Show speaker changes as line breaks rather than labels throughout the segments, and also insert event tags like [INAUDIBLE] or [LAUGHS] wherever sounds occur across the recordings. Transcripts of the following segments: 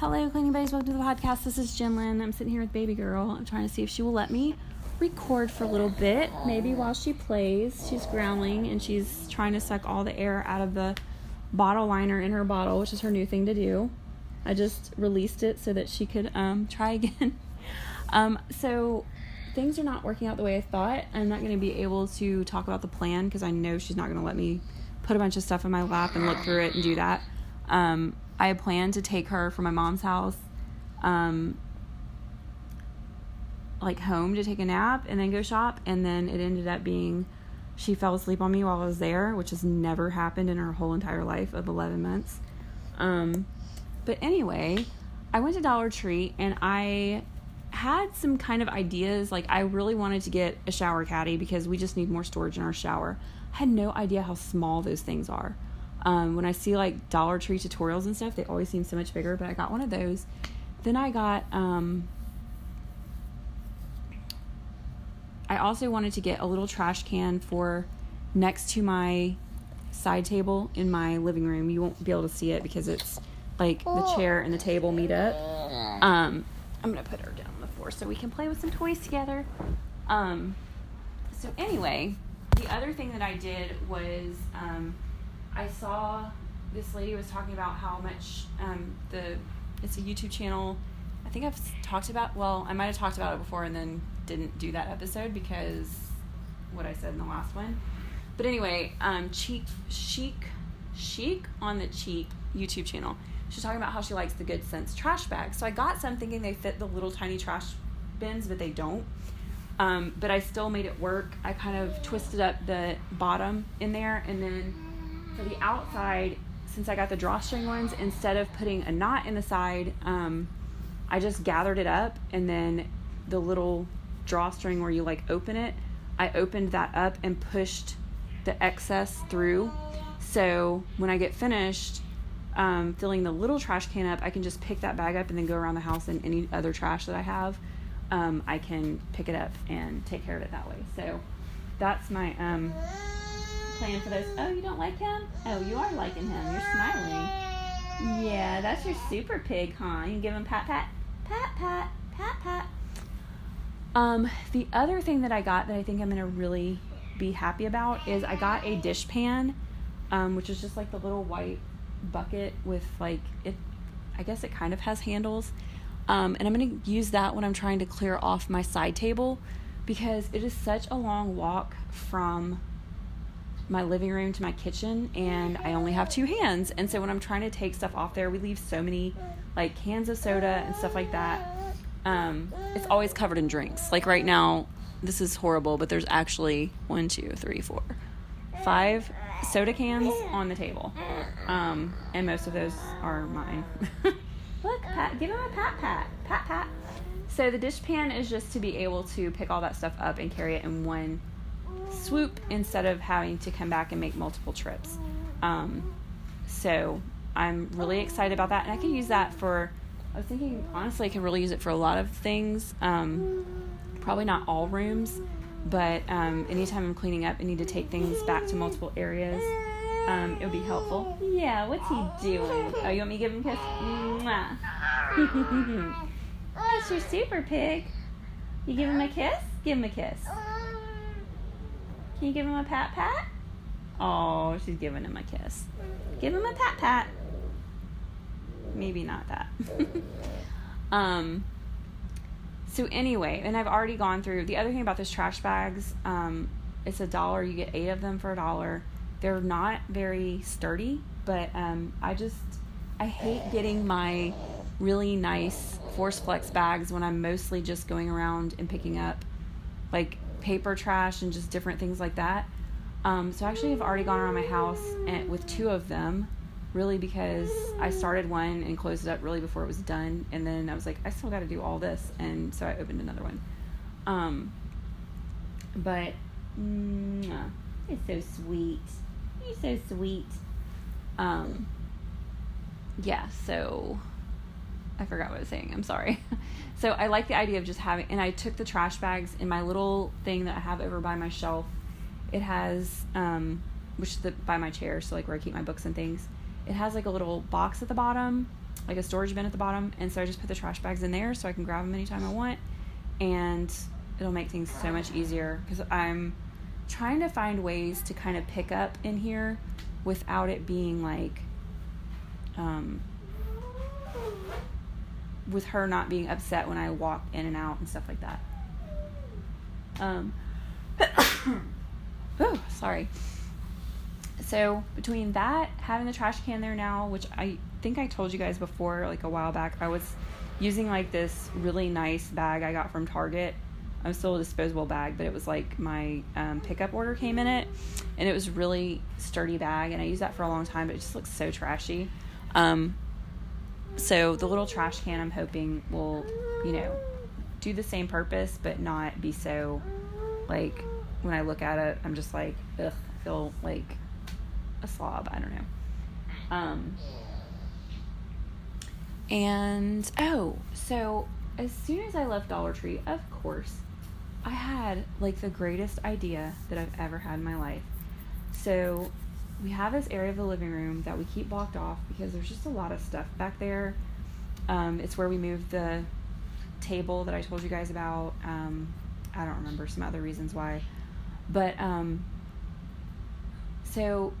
Hello, cleaning buddies. Welcome to the podcast. This is Jinlin. I'm sitting here with baby girl. I'm trying to see if she will let me record for a little bit, maybe while she plays. She's growling and she's trying to suck all the air out of the bottle liner in her bottle, which is her new thing to do. I just released it so that she could um, [LAUGHS] try again. um, so things are not working out the way I thought. I'm not going to be able to talk about the plan because I know she's not going to let me put a bunch of stuff in my lap and look through it and do that. Um, I had planned to take her from my mom's house, um, like home to take a nap and then go shop. And then it ended up being she fell asleep on me while I was there, which has never happened in her whole entire life of 11 months. Um, but anyway, I went to Dollar Tree and I had some kind of ideas. Like, I really wanted to get a shower caddy because we just need more storage in our shower. I had no idea how small those things are. Um, when I see like Dollar Tree tutorials and stuff, they always seem so much bigger, but I got one of those. Then I got, um, I also wanted to get a little trash can for next to my side table in my living room. You won't be able to see it because it's like the chair and the table meet up. Um, I'm gonna put her down on the floor so we can play with some toys together. Um, so anyway, the other thing that I did was um, I saw this lady was talking about how much um, the it's a YouTube channel. I think I've talked about. Well, I might have talked about it before and then didn't do that episode because what I said in the last one. But anyway, um, cheek chic chic on the cheap YouTube channel. She's talking about how she likes the Good Sense trash bags. So I got some thinking they fit the little tiny trash bins, but they don't. Um, but I still made it work. I kind of twisted up the bottom in there and then for the outside, since I got the drawstring ones, instead of putting a knot in the side, um, I just gathered it up and then the little drawstring where you like open it, I opened that up and pushed the excess through. So when I get finished um, filling the little trash can up, I can just pick that bag up and then go around the house and any other trash that I have, um, I can pick it up and take care of it that way. So that's my um, plan for those. Oh, you don't like him? Oh, you are liking him. You're smiling. Yeah, that's your super pig, huh? You give him pat pat, pat pat, pat pat. Um, the other thing that I got that I think I'm gonna really be happy about is I got a dish pan, um, which is just like the little white bucket with like it. I guess it kind of has handles, um, and I'm gonna use that when I'm trying to clear off my side table because it is such a long walk from my living room to my kitchen and I only have two hands. And so when I'm trying to take stuff off there, we leave so many like cans of soda and stuff like that. Um, it's always covered in drinks. Like right now, this is horrible, but there's actually one, two, three, four, five soda cans on the table. Um, and most of those are mine. [LAUGHS] Look, pat, give him a pat pat. Pat pat. So the dish pan is just to be able to pick all that stuff up and carry it in one swoop instead of having to come back and make multiple trips. Um, so I'm really excited about that, and I can use that for. I was thinking honestly, I can really use it for a lot of things. Um, probably not all rooms, but um, anytime I'm cleaning up and need to take things back to multiple areas, um, it would be helpful. Yeah, what's he doing? Oh, you want me to give him a kiss? Mwah. [LAUGHS] That's your super pig. You give him a kiss? Give him a kiss. Can you give him a pat pat? Oh, she's giving him a kiss. Give him a pat pat. Maybe not that. [LAUGHS] um. So anyway, and I've already gone through the other thing about those trash bags. Um, it's a dollar. You get eight of them for a dollar. They're not very sturdy, but um, I just I hate getting my really nice Force Flex bags when I'm mostly just going around and picking up like paper trash and just different things like that. Um, so actually, I've already gone around my house and with two of them, really because I started one and closed it up really before it was done, and then I was like, I still got to do all this, and so I opened another one. Um, but mm, it's so sweet. You're so sweet. Um, yeah. So I forgot what I was saying. I'm sorry. [LAUGHS] so I like the idea of just having, and I took the trash bags in my little thing that I have over by my shelf. It has, um, which is the, by my chair, so like where I keep my books and things. It has like a little box at the bottom, like a storage bin at the bottom, and so I just put the trash bags in there so I can grab them anytime I want, and it'll make things so much easier because I'm trying to find ways to kind of pick up in here without it being like um, with her not being upset when I walk in and out and stuff like that. Um, [COUGHS] oh, sorry. So between that, having the trash can there now, which I think I told you guys before, like a while back, I was using like this really nice bag I got from Target. I was still a disposable bag, but it was like my um, pickup order came in it, and it was really sturdy bag, and I used that for a long time, but it just looks so trashy. Um, so the little trash can, I'm hoping will, you know, do the same purpose, but not be so like when I look at it, I'm just like, ugh, I feel like a slob. I don't know. Um, and oh, so as soon as I left Dollar Tree, of course, I had like the greatest idea that I've ever had in my life. So we have this area of the living room that we keep blocked off because there's just a lot of stuff back there. Um, it's where we moved the table that I told you guys about. Um, I don't remember some other reasons why, but um, so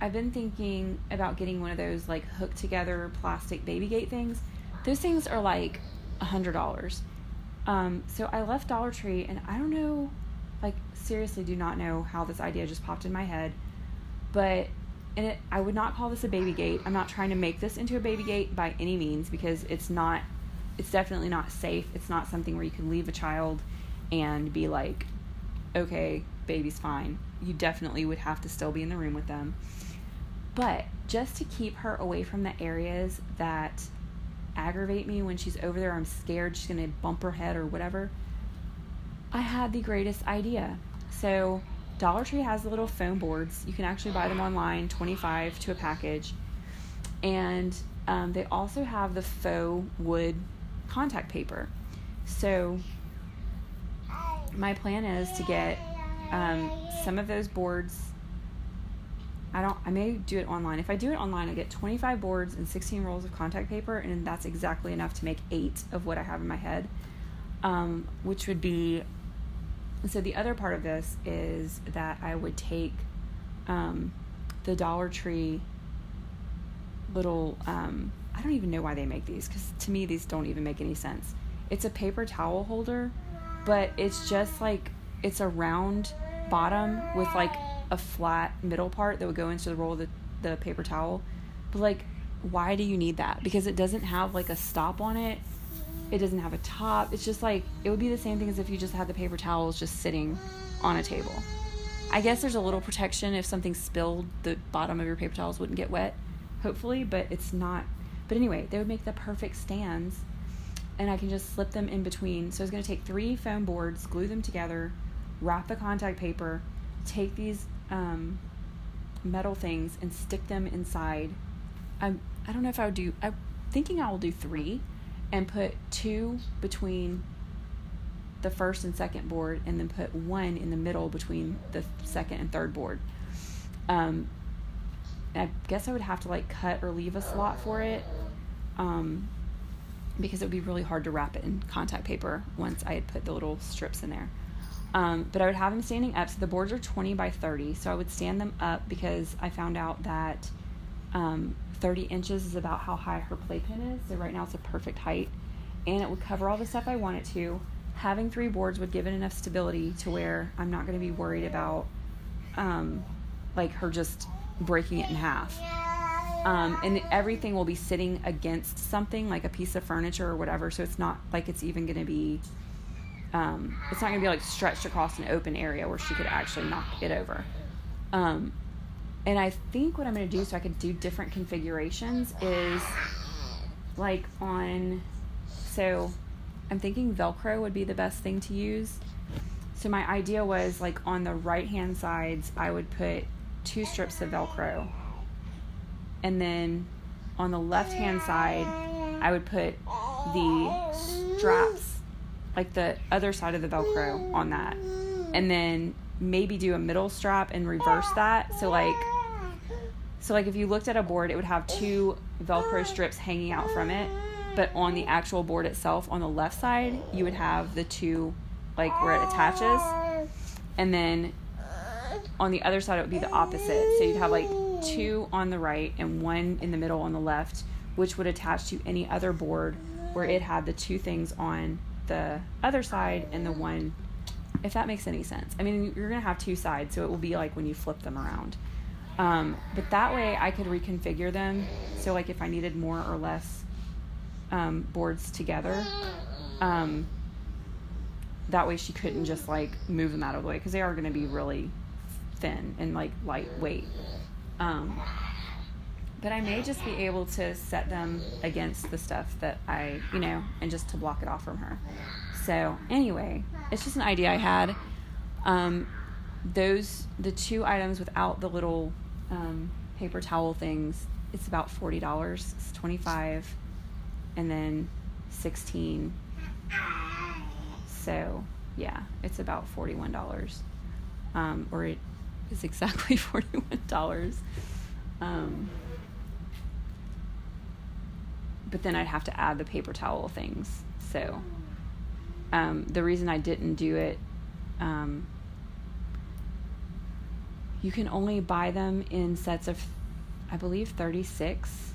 I've been thinking about getting one of those like hooked together plastic baby gate things. Those things are like a hundred dollars. Um, so I left Dollar Tree and I don't know, like seriously, do not know how this idea just popped in my head but and it, I would not call this a baby gate. I'm not trying to make this into a baby gate by any means because it's not. It's definitely not safe. It's not something where you can leave a child and be like, okay, baby's fine. You definitely would have to still be in the room with them. But just to keep her away from the areas that aggravate me when she's over there, I'm scared she's going to bump her head or whatever. I had the greatest idea. So Dollar Tree has the little foam boards. You can actually buy them online, 25 to a package. And um, they also have the faux wood contact paper. So my plan is to get um, some of those boards. I don't. I may do it online. If I do it online, I get 25 boards and 16 rolls of contact paper, and that's exactly enough to make eight of what I have in my head, um, which would be so the other part of this is that I would take um, the Dollar Tree little. Um, I don't even know why they make these because to me these don't even make any sense. It's a paper towel holder, but it's just like it's a round bottom with like a flat middle part that would go into the roll of the, the paper towel. But like, why do you need that? Because it doesn't have like a stop on it it doesn't have a top. It's just like it would be the same thing as if you just had the paper towels just sitting on a table. I guess there's a little protection if something spilled, the bottom of your paper towels wouldn't get wet, hopefully, but it's not. But anyway, they would make the perfect stands, and I can just slip them in between. So it's going to take three foam boards, glue them together, wrap the contact paper, take these um, metal things, and stick them inside. I'm, I don't know if I would do, I'm thinking I will do three and put two between the first and second board and then put one in the middle between the second and third board. Um, I guess I would have to like cut or leave a slot for it um, because it would be really hard to wrap it in contact paper once I had put the little strips in there. Um, but I would have them standing up. So the boards are 20 by 30. So I would stand them up because I found out that um, 30 inches is about how high her playpen is. So right now it's a perfect height. And it would cover all the stuff I want it to. Having three boards would give it enough stability to where I'm not going to be worried about um, like her just breaking it in half. Um, and everything will be sitting against something like a piece of furniture or whatever. So it's not like it's even going to be, um, it's not going to be like stretched across an open area where she could actually knock it over. Um, and I think what I'm going to do so I could do different configurations is like on, so I'm thinking Velcro would be the best thing to use. So my idea was like on the right hand sides, I would put two strips of Velcro. And then on the left hand side, I would put the straps, like the other side of the Velcro on that. And then maybe do a middle strap and reverse that. So like So like if you looked at a board, it would have two Velcro strips hanging out from it, but on the actual board itself, on the left side, you would have the two, like where it attaches, and then on the other side it would be the opposite. So you'd have like two on the right and one in the middle on the left, which would attach to any other board where it had the two things on the other side and the one if that makes any sense. I mean, you're going to have two sides, so it will be like when you flip them around. Um, but that way I could reconfigure them. So, like, if I needed more or less um, boards together, um, that way she couldn't just like move them out of the way because they are going to be really thin and like lightweight. Um, but I may just be able to set them against the stuff that I, you know, and just to block it off from her. So, anyway, it's just an idea I had. Um, those, the two items without the little um, paper towel things, it's about $40. It's 25 and then 16 So, yeah, it's about $41. Um, or it is exactly [LAUGHS] $41. Um, but then I'd have to add the paper towel things. So um, the reason I didn't do it, um, you can only buy them in sets of, I believe, 36.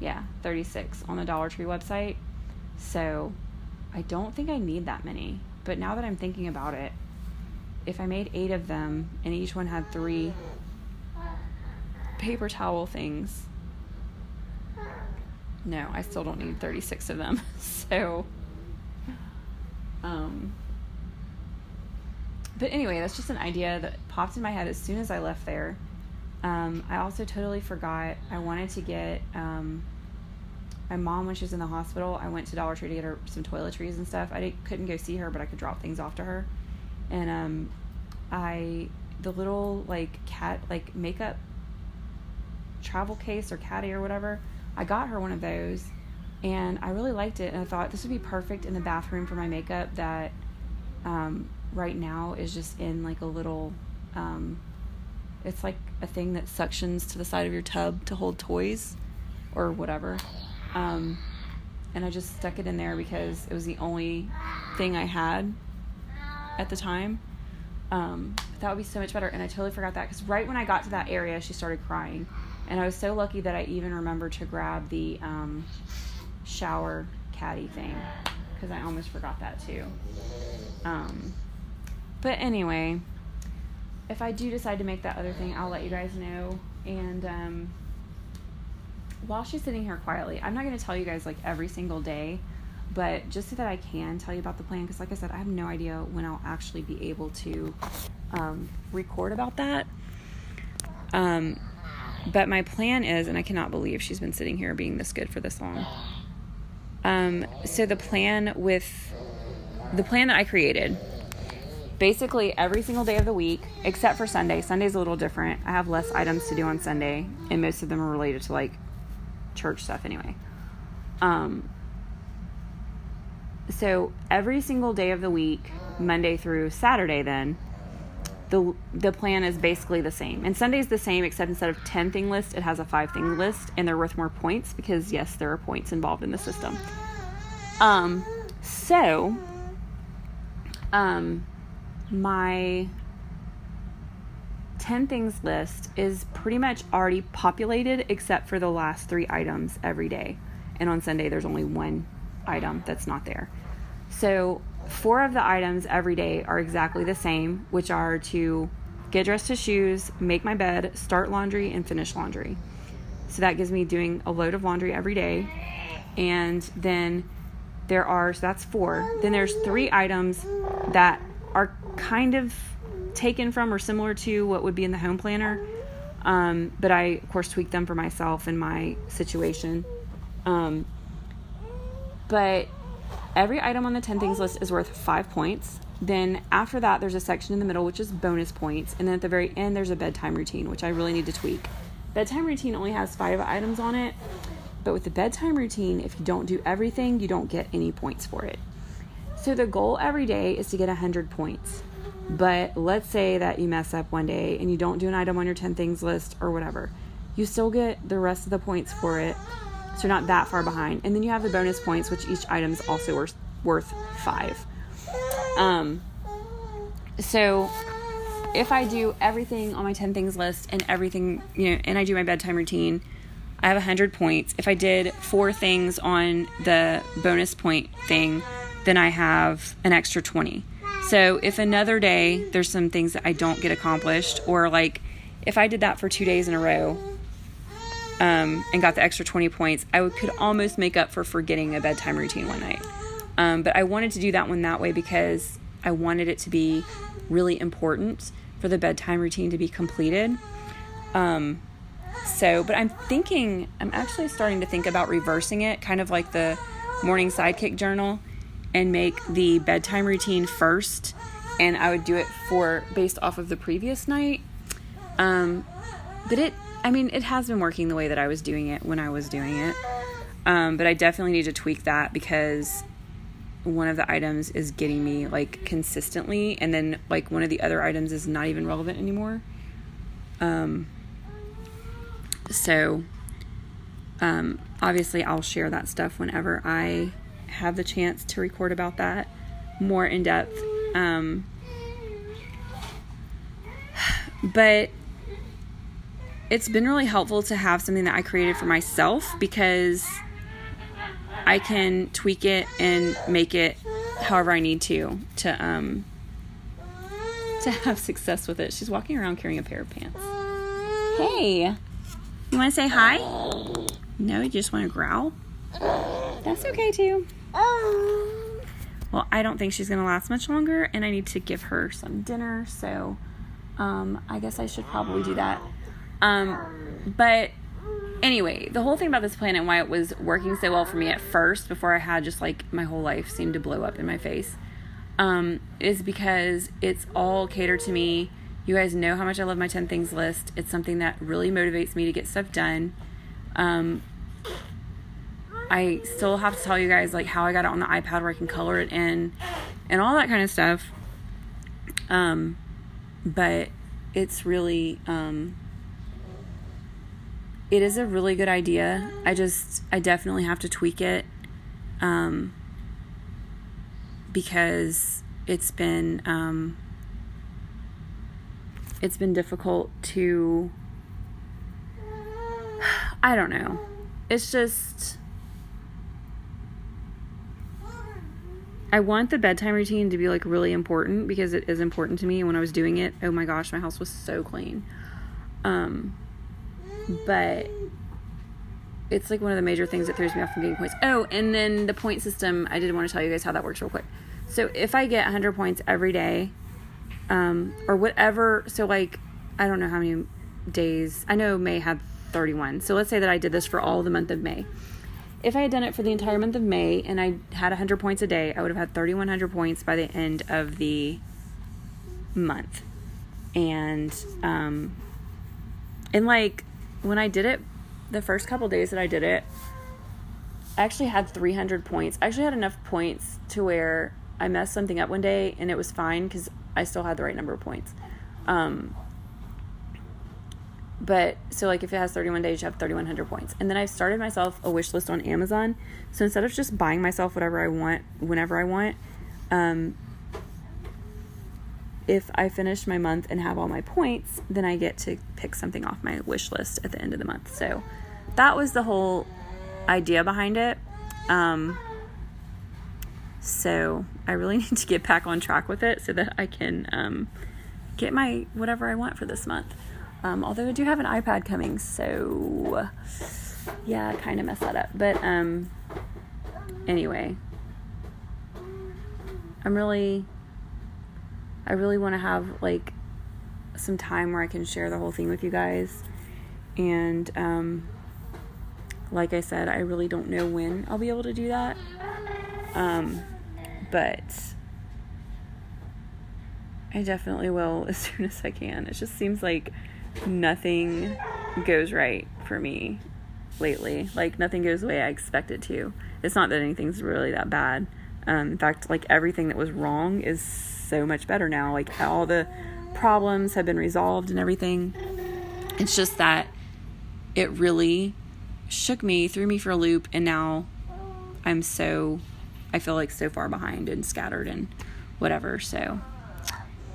Yeah, 36 on the Dollar Tree website. So I don't think I need that many. But now that I'm thinking about it, if I made eight of them and each one had three paper towel things, no, I still don't need 36 of them. [LAUGHS] so, um, but anyway, that's just an idea that popped in my head as soon as I left there. Um, I also totally forgot. I wanted to get um, my mom when she was in the hospital. I went to Dollar Tree to get her some toiletries and stuff. I couldn't go see her, but I could drop things off to her. And um, I the little like cat like makeup travel case or caddy or whatever I got her one of those and I really liked it. And I thought this would be perfect in the bathroom for my makeup that um, right now is just in like a little, um, it's like a thing that suctions to the side of your tub to hold toys or whatever. Um, and I just stuck it in there because it was the only thing I had at the time. Um, that would be so much better. And I totally forgot that because right when I got to that area, she started crying. And I was so lucky that I even remembered to grab the um, shower caddy thing because I almost forgot that too. But anyway, if I do decide to make that other thing, I'll let you guys know. And um, while she's sitting here quietly, I'm not going to tell you guys like every single day, but just so that I can tell you about the plan, because like I said, I have no idea when I'll actually be able to um, record about that. Um, but my plan is, and I cannot believe she's been sitting here being this good for this long. Um, so the plan with the plan that I created, basically every single day of the week, except for Sunday. Sunday's a little different. I have less items to do on Sunday, and most of them are related to like church stuff anyway. Um, so every single day of the week, Monday through Saturday, then the the plan is basically the same. And Sunday's the same except instead of 10 thing list, it has a 5 thing list and they're worth more points because yes, there are points involved in the system. Um so um my 10 things list is pretty much already populated except for the last 3 items every day. And on Sunday there's only one item that's not there. So four of the items every day are exactly the same, which are to get dressed to shoes, make my bed, start laundry, and finish laundry. So that gives me doing a load of laundry every day. And then there are, so that's four. Then there's three items that kind of taken from or similar to what would be in the home planner. Um, but I, of course, tweak them for myself and my situation. Um, but Every item on the 10 things list is worth five points. Then after that, there's a section in the middle which is bonus points. And then at the very end, there's a bedtime routine, which I really need to tweak. Bedtime routine only has five items on it. But with the bedtime routine, if you don't do everything, you don't get any points for it. So the goal every day is to get 100 points. But let's say that you mess up one day and you don't do an item on your 10 things list or whatever. you still get the rest of the points for it. So you're not that far behind. And then you have the bonus points, which each item is also worth, worth five. Um, so if I do everything on my 10 things list and everything, you know, and I do my bedtime routine, I have 100 points. If I did four things on the bonus point thing, then I have an extra 20. So if another day there's some things that I don't get accomplished, or like if I did that for two days in a row um, and got the extra 20 points, I would, could almost make up for forgetting a bedtime routine one night. Um, but I wanted to do that one that way because I wanted it to be really important for the bedtime routine to be completed. Um, so, but I'm thinking, I'm actually starting to think about reversing it, kind of like the morning sidekick journal and make the bedtime routine first and I would do it for based off of the previous night. Um, but it, I mean, it has been working the way that I was doing it when I was doing it. Um, but I definitely need to tweak that because one of the items is getting me like consistently, and then like one of the other items is not even relevant anymore. Um, so, um, obviously, I'll share that stuff whenever I have the chance to record about that more in depth. Um, but it's been really helpful to have something that I created for myself because I can tweak it and make it however I need to to um to have success with it. She's walking around carrying a pair of pants. Hey, you want to say hi? No, you just want to growl. That's okay too. Well, I don't think she's going to last much longer, and I need to give her some dinner, so um, I guess I should probably do that. Um, but anyway, the whole thing about this plan and why it was working so well for me at first, before I had just like my whole life seemed to blow up in my face, um, is because it's all catered to me. You guys know how much I love my 10 things list. It's something that really motivates me to get stuff done. Um, I still have to tell you guys like how I got it on the iPad where I can color it in and all that kind of stuff. Um, but it's really um, it is a really good idea. I just I definitely have to tweak it um, because it's been um, it's been difficult to [SIGHS] I don't know. It's just I want the bedtime routine to be like really important because it is important to me. When I was doing it, oh my gosh, my house was so clean. Um, but it's like one of the major things that throws me off from getting points. Oh, and then the point system. I did want to tell you guys how that works real quick. So if I get 100 points every day, um, or whatever, so like I don't know how many days. I know May had 31. So let's say that I did this for all the month of May if I had done it for the entire month of May and I had 100 points a day, I would have had 3,100 points by the end of the month. And, um, and like when I did it, the first couple days that I did it, I actually had 300 points. I actually had enough points to where I messed something up one day and it was fine because I still had the right number of points. Um, but so like if it has 31 days you have 3100 points. And then i've started myself a wish list on amazon. So instead of just buying myself whatever i want whenever i want um, if i finish my month and have all my points then i get to pick something off my wish list at the end of the month. So that was the whole idea behind it. Um, so i really [LAUGHS] need to get back on track with it so that i can um, get my whatever i want for this month um, although I do have an iPad coming, so yeah, kind of mess that up. But um, anyway, I'm really, I really want to have like some time where I can share the whole thing with you guys. And um, like I said, I really don't know when I'll be able to do that. Um, but I definitely will [LAUGHS] as soon as I can. It just seems like nothing goes right for me lately. Like nothing goes the way I expect it to. It's not that anything's really that bad. Um, in fact, like everything that was wrong is so much better now. Like all the problems have been resolved and everything. It's just that it really shook me, threw me for a loop, and now I'm so, I feel like so far behind and scattered and whatever. So,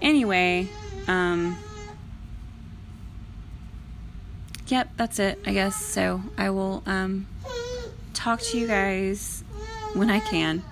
anyway, um, yep, that's it, I guess. So, I will um, talk to you guys when I can.